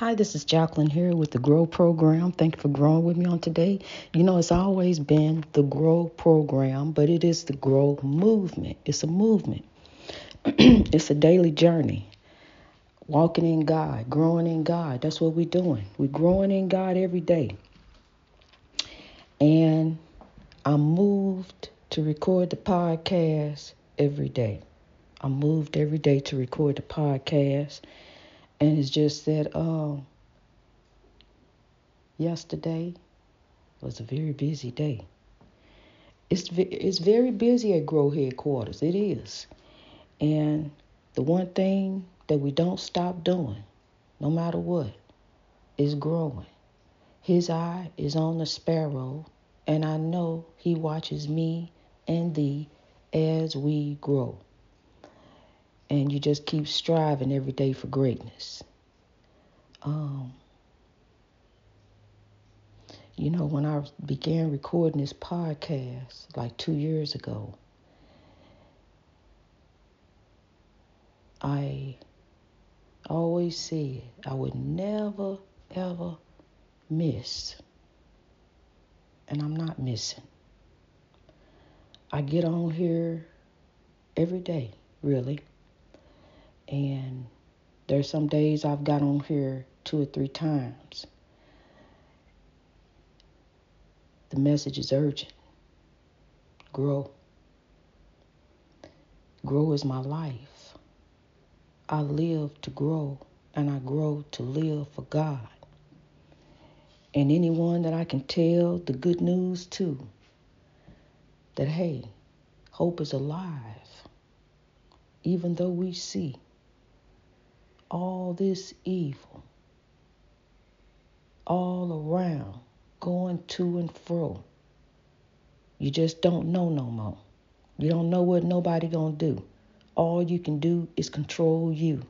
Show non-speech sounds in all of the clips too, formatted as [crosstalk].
Hi, this is Jacqueline here with the Grow Program. Thank you for growing with me on today. You know, it's always been the Grow Program, but it is the Grow Movement. It's a movement, [clears throat] it's a daily journey. Walking in God, growing in God. That's what we're doing. We're growing in God every day. And I'm moved to record the podcast every day. I'm moved every day to record the podcast and it's just that um, yesterday was a very busy day. It's it's very busy at Grow headquarters. It is, and the one thing that we don't stop doing, no matter what, is growing. His eye is on the sparrow, and I know He watches me and thee as we grow and you just keep striving every day for greatness. Um, you know, when I began recording this podcast like two years ago, I always said I would never, ever miss. And I'm not missing. I get on here every day, really. And there's some days I've got on here two or three times. The message is urgent. Grow. Grow is my life. I live to grow, and I grow to live for God. And anyone that I can tell the good news to that, hey, hope is alive, even though we see all this evil all around, going to and fro. You just don't know no more. You don't know what nobody gonna do. All you can do is control you.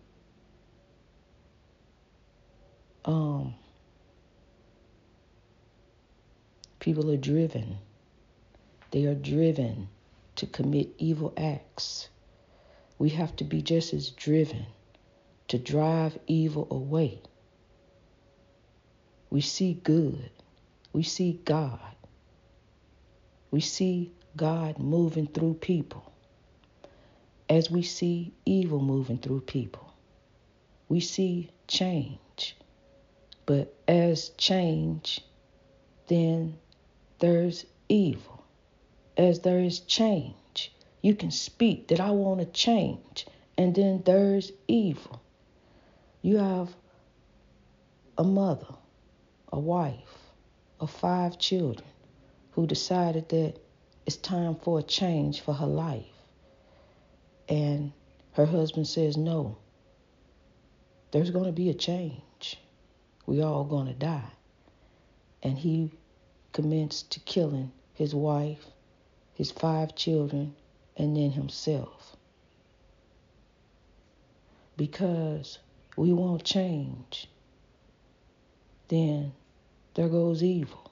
Um, people are driven. They are driven to commit evil acts. We have to be just as driven to drive evil away. We see good. We see God. We see God moving through people as we see evil moving through people. We see change. But as change, then there's evil. As there is change, you can speak that I want to change, and then there's evil. You have a mother, a wife of five children who decided that it's time for a change for her life. And her husband says, No, there's going to be a change. We all going to die. And he commenced to killing his wife, his five children, and then himself. Because we won't change, then there goes evil.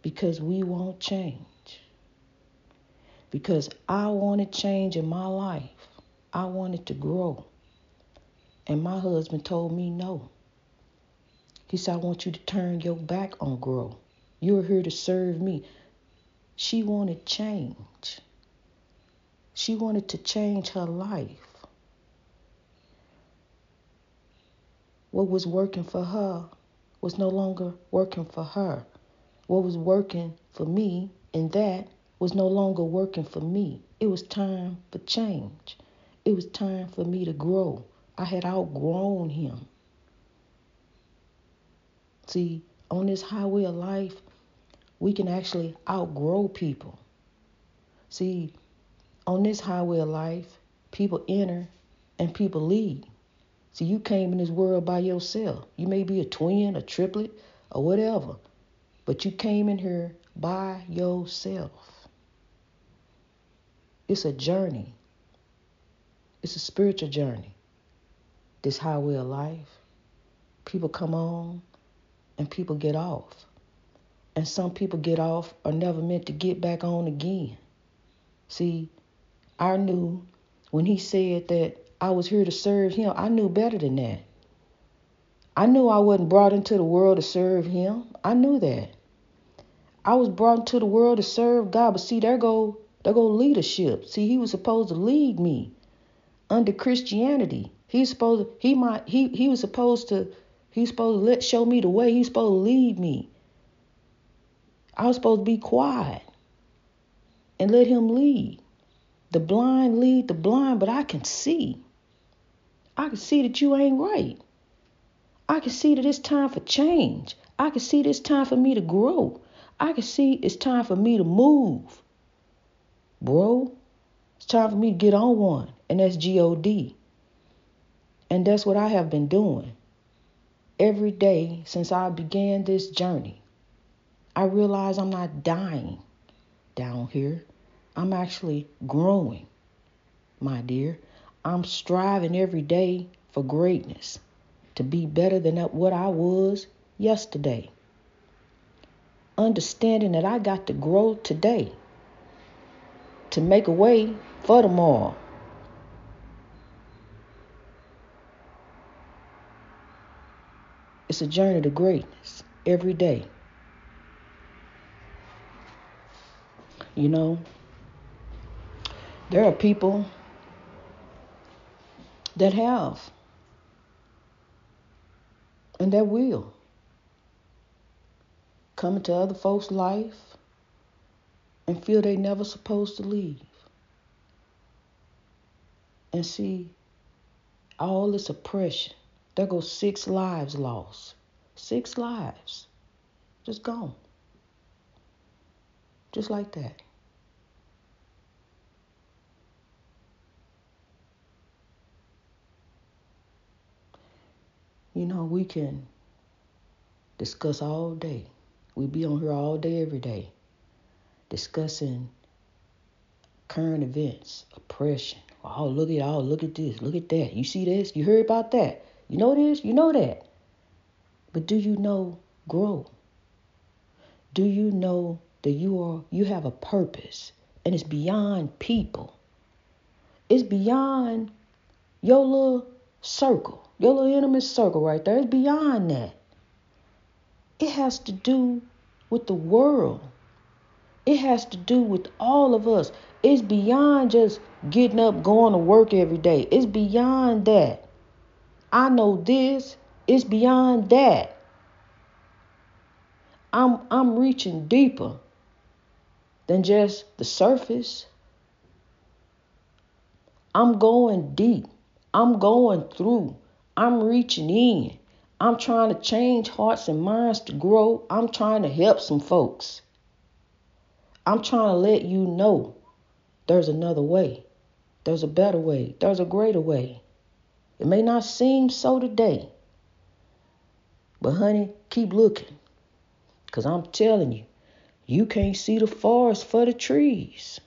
Because we won't change. Because I wanted change in my life. I wanted to grow. And my husband told me no. He said, I want you to turn your back on grow. You're here to serve me. She wanted change. She wanted to change her life. What was working for her was no longer working for her. What was working for me and that was no longer working for me. It was time for change. It was time for me to grow. I had outgrown him. See, on this highway of life, we can actually outgrow people. See, on this highway of life, people enter and people leave. See, you came in this world by yourself. You may be a twin, a triplet, or whatever, but you came in here by yourself. It's a journey, it's a spiritual journey. This highway of life. People come on and people get off. And some people get off are never meant to get back on again. See, I knew when he said that I was here to serve him. I knew better than that. I knew I wasn't brought into the world to serve him. I knew that. I was brought into the world to serve God. But see, there go there go leadership. See, he was supposed to lead me under Christianity. He's supposed to, he might he he was supposed to he's supposed to let show me the way. He's supposed to lead me. I was supposed to be quiet and let him lead. The blind lead the blind, but I can see. I can see that you ain't right. I can see that it's time for change. I can see that it's time for me to grow. I can see it's time for me to move. Bro, it's time for me to get on one, and that's G O D. And that's what I have been doing every day since I began this journey. I realize I'm not dying down here. I'm actually growing, my dear. I'm striving every day for greatness, to be better than what I was yesterday. Understanding that I got to grow today to make a way for tomorrow. It's a journey to greatness every day. You know, there are people that have and that will come into other folks' life and feel they never supposed to leave. And see all this oppression. There goes six lives lost. Six lives. Just gone. Just like that. You know, we can discuss all day. We be on here all day, every day, discussing current events, oppression. Oh, look at oh, look at this, look at that. You see this? You heard about that? You know this? You know that? But do you know grow? Do you know that you are you have a purpose and it's beyond people? It's beyond your little circle. Your little intimate circle right there is beyond that. It has to do with the world. It has to do with all of us. It's beyond just getting up, going to work every day. It's beyond that. I know this. It's beyond that. I'm I'm reaching deeper than just the surface. I'm going deep. I'm going through. I'm reaching in. I'm trying to change hearts and minds to grow. I'm trying to help some folks. I'm trying to let you know there's another way. There's a better way. There's a greater way. It may not seem so today. But, honey, keep looking. Because I'm telling you, you can't see the forest for the trees.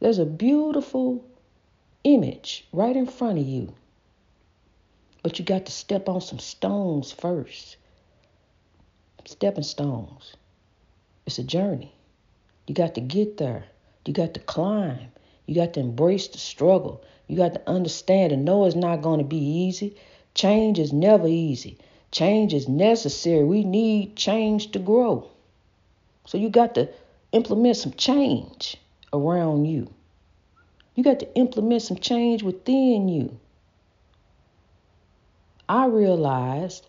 There's a beautiful image right in front of you. But you got to step on some stones first. Stepping stones. It's a journey. You got to get there. You got to climb. You got to embrace the struggle. You got to understand and know it's not going to be easy. Change is never easy. Change is necessary. We need change to grow. So you got to implement some change around you. You got to implement some change within you. I realized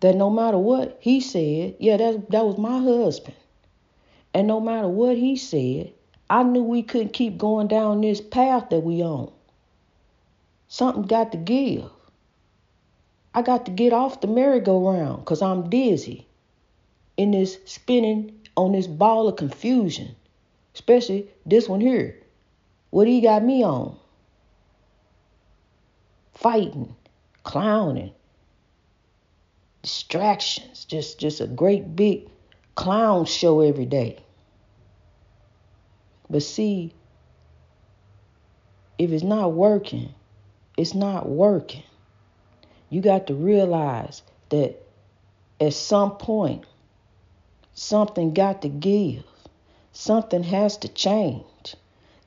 that no matter what he said, yeah, that, that was my husband. And no matter what he said, I knew we couldn't keep going down this path that we on. Something got to give. I got to get off the merry-go-round because I'm dizzy in this spinning on this ball of confusion, especially this one here. What do you got me on? Fighting, clowning, distractions, just just a great big clown show every day. But see, if it's not working, it's not working. You got to realize that at some point, something got to give. Something has to change.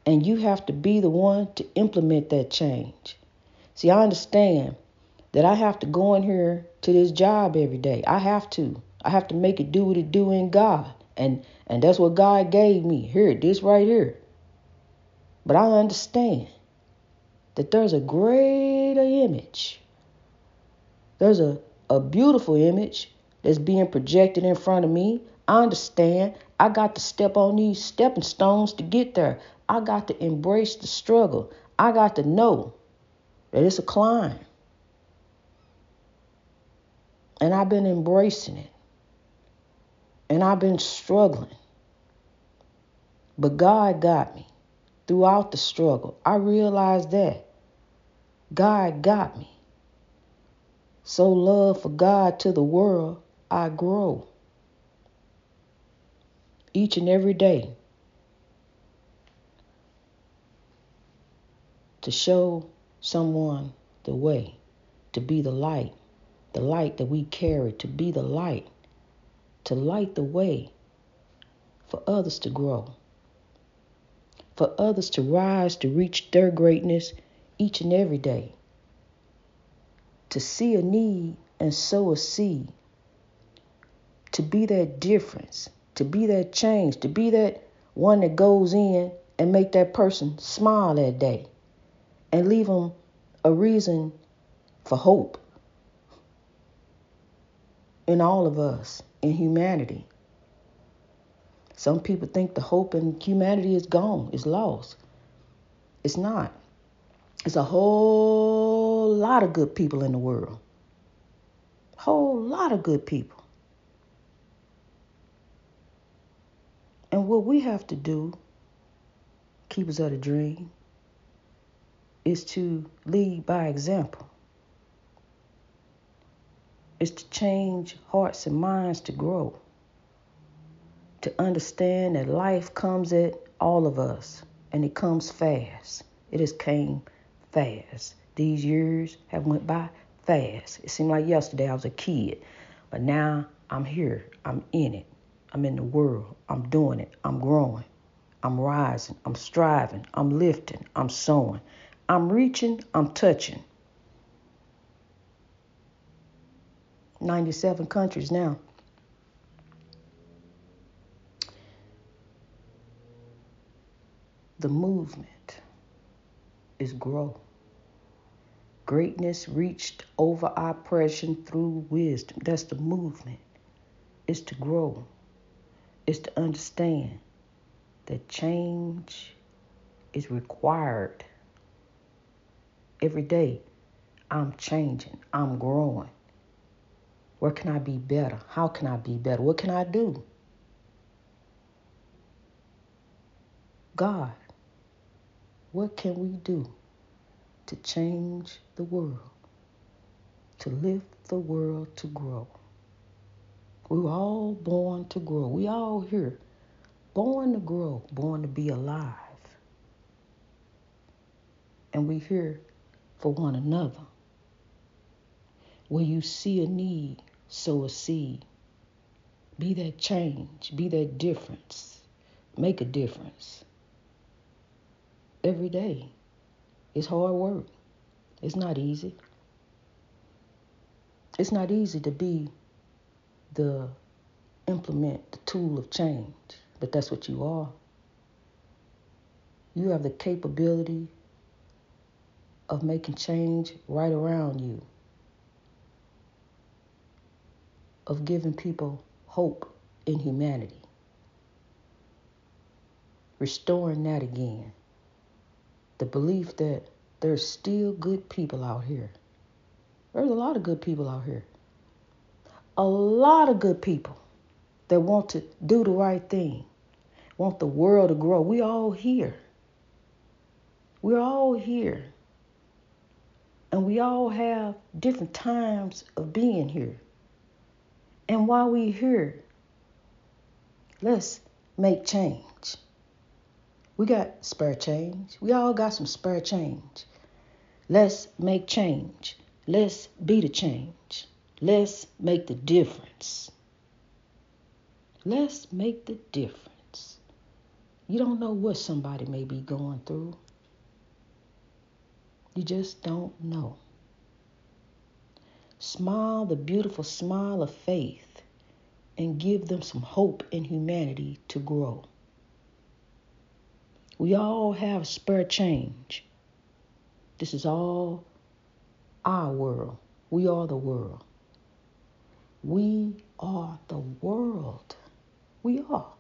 And you have to be the one to implement that change. See, I understand that I have to go in here to this job every day. I have to. I have to make it do what it do in God. And and that's what God gave me. Here, this right here. But I understand that there's a greater image. There's a, a beautiful image that's being projected in front of me. I understand I got to step on these stepping stones to get there. I got to embrace the struggle. I got to know that it's a climb. And I've been embracing it. And I've been struggling. But God got me throughout the struggle. I realized that. God got me. So, love for God to the world, I grow each and every day to show someone the way, to be the light, the light that we carry, to be the light, to light the way for others to grow, for others to rise to reach their greatness each and every day, to see a need and sow a seed, to be that difference, to be that change, to be that one that goes in and make that person smile that day and leave them a reason for hope in all of us, in humanity. Some people think the hope in humanity is gone, is lost. It's not. It's a whole lot of good people in the world. Whole lot of good people. And what we have to do, keepers of the dream, is to lead by example. Is to change hearts and minds to grow. To understand that life comes at all of us and it comes fast. It has came fast. These years have went by fast. It seemed like yesterday I was a kid, but now I'm here. I'm in it. I'm in the world. I'm doing it. I'm growing. I'm rising. I'm striving. I'm lifting. I'm sowing. I'm reaching, I'm touching. 97 countries now. The movement is grow. Greatness reached over oppression through wisdom. That's the movement. It's to grow. It's to understand that change is required Every day, I'm changing, I'm growing. Where can I be better? How can I be better? What can I do? God, what can we do to change the world, to lift the world to grow? We were all born to grow. We all here, born to grow, born to be alive. And we here for one another. Where you see a need, sow a seed. Be that change, be that difference. Make a difference. Every day. It's hard work. It's not easy. It's not easy to be the implement, the tool of change, but that's what you are. You have the capability of making change right around you, of giving people hope in humanity, restoring that again. The belief that there's still good people out here. There's a lot of good people out here. A lot of good people that want to do the right thing, want the world to grow. We all here. We're all here. And we all have different times of being here. And while we're here, let's make change. We got spare change. We all got some spare change. Let's make change. Let's be the change. Let's make the difference. Let's make the difference. You don't know what somebody may be going through. You just don't know. Smile the beautiful smile of faith and give them some hope in humanity to grow. We all have spare change. This is all our world. We are the world. We are the world. We are.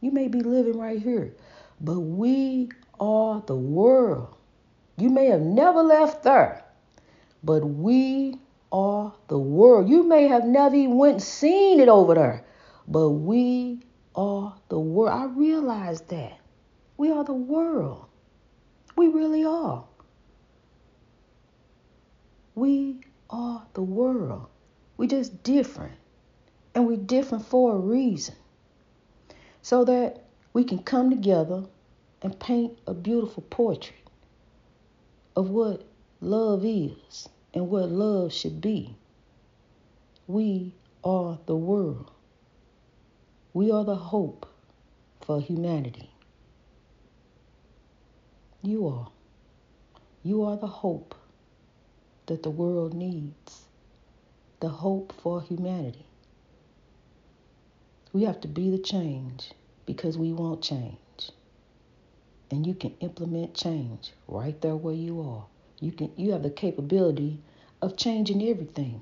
You may be living right here, but we are the world. You may have never left there, but we are the world. You may have never even went seen it over there, but we are the world. I realize that. We are the world. We really are. We are the world. We just different. And we're different for a reason. So that we can come together and paint a beautiful portrait of what love is and what love should be. We are the world. We are the hope for humanity. You are. You are the hope that the world needs, the hope for humanity. We have to be the change because we want change. And you can implement change right there where you are. You can you have the capability of changing everything.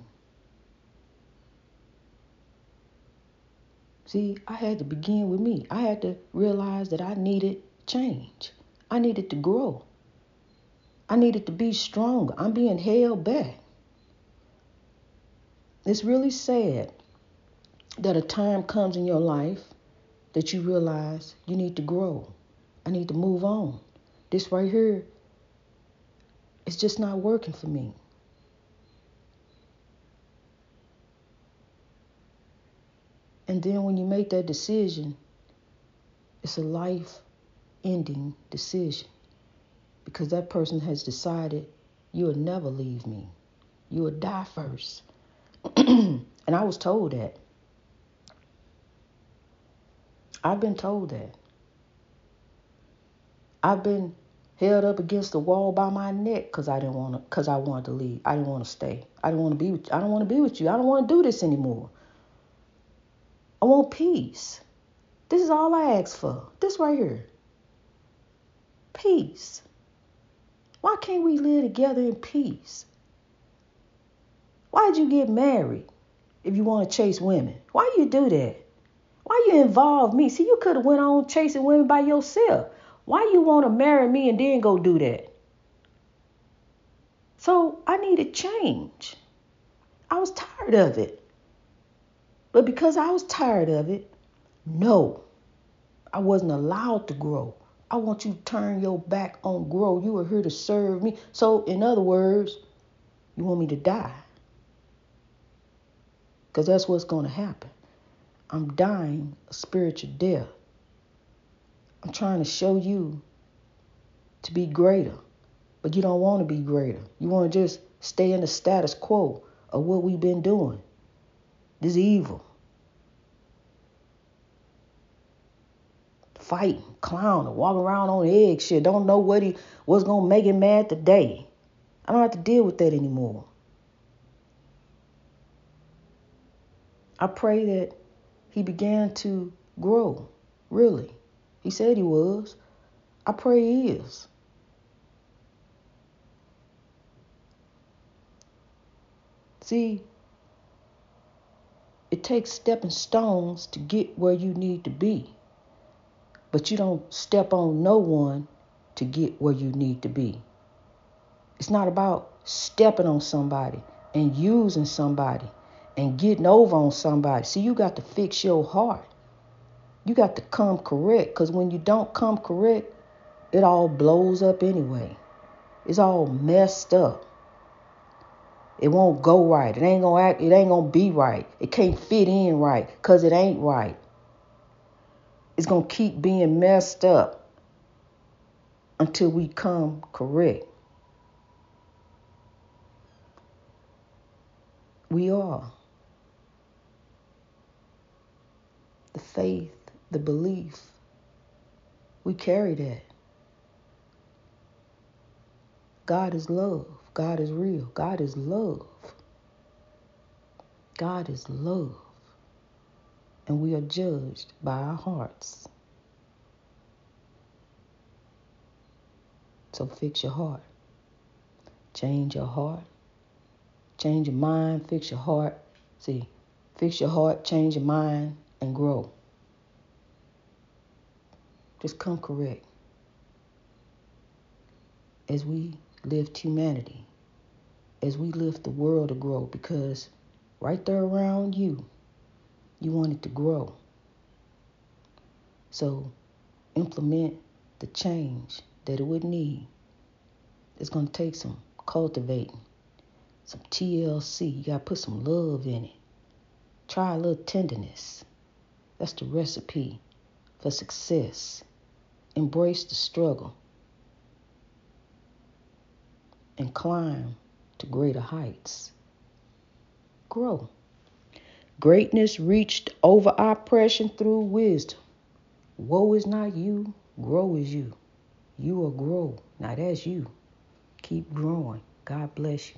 See, I had to begin with me. I had to realize that I needed change. I needed to grow. I needed to be stronger. I'm being held back. It's really sad that a time comes in your life that you realize you need to grow. I need to move on. This right here is just not working for me. And then when you make that decision, it's a life ending decision because that person has decided you will never leave me. You will die first. [clears throat] and I was told that. I've been told that. I've been held up against the wall by my neck because I didn't want to because I wanted to leave. I didn't want to stay. I didn't want to be with I don't want to be with you. I don't want to do this anymore. I want peace. This is all I ask for. This right here peace. Why can't we live together in peace? Why'd you get married if you want to chase women? Why you do that? Why you involve me? See, you could have went on chasing women by yourself. Why you want to marry me and then go do that? So I needed change. I was tired of it. But because I was tired of it, no, I wasn't allowed to grow. I want you to turn your back on grow. You are here to serve me. So, in other words, you want me to die. Because that's what's going to happen. I'm dying a spiritual death. I'm trying to show you to be greater, but you don't want to be greater. You want to just stay in the status quo of what we've been doing. This evil. fighting, clowning, walking around on egg shit, don't know what he what's gonna make him mad today. I don't have to deal with that anymore. I pray that he began to grow, really. He said he was. I pray he is. See, it takes stepping stones to get where you need to be. But you don't step on no one to get where you need to be. It's not about stepping on somebody and using somebody and getting over on somebody. See, you got to fix your heart. You got to come correct because when you don't come correct, it all blows up anyway. It's all messed up. It won't go right. It ain't gonna act. It ain't gonna be right. It can't fit in right because it ain't right. It's to keep being messed up until we come correct. We are. The faith, the belief, we carry that. God is love. God is real. God is love. God is love. And we are judged by our hearts. So fix your heart. Change your heart. Change your mind. Fix your heart. See, fix your heart, change your mind, and grow. Just come correct. As we lift humanity, as we lift the world to grow, because right there around you, you want it to grow. So implement the change that it would need. It's going to take some cultivating, some TLC. You got to put some love in it. Try a little tenderness. That's the recipe for success. Embrace the struggle and climb to greater heights. Grow. Greatness reached over oppression through wisdom. Woe is not you, grow is you. You will grow. Now that's you. Keep growing. God bless you.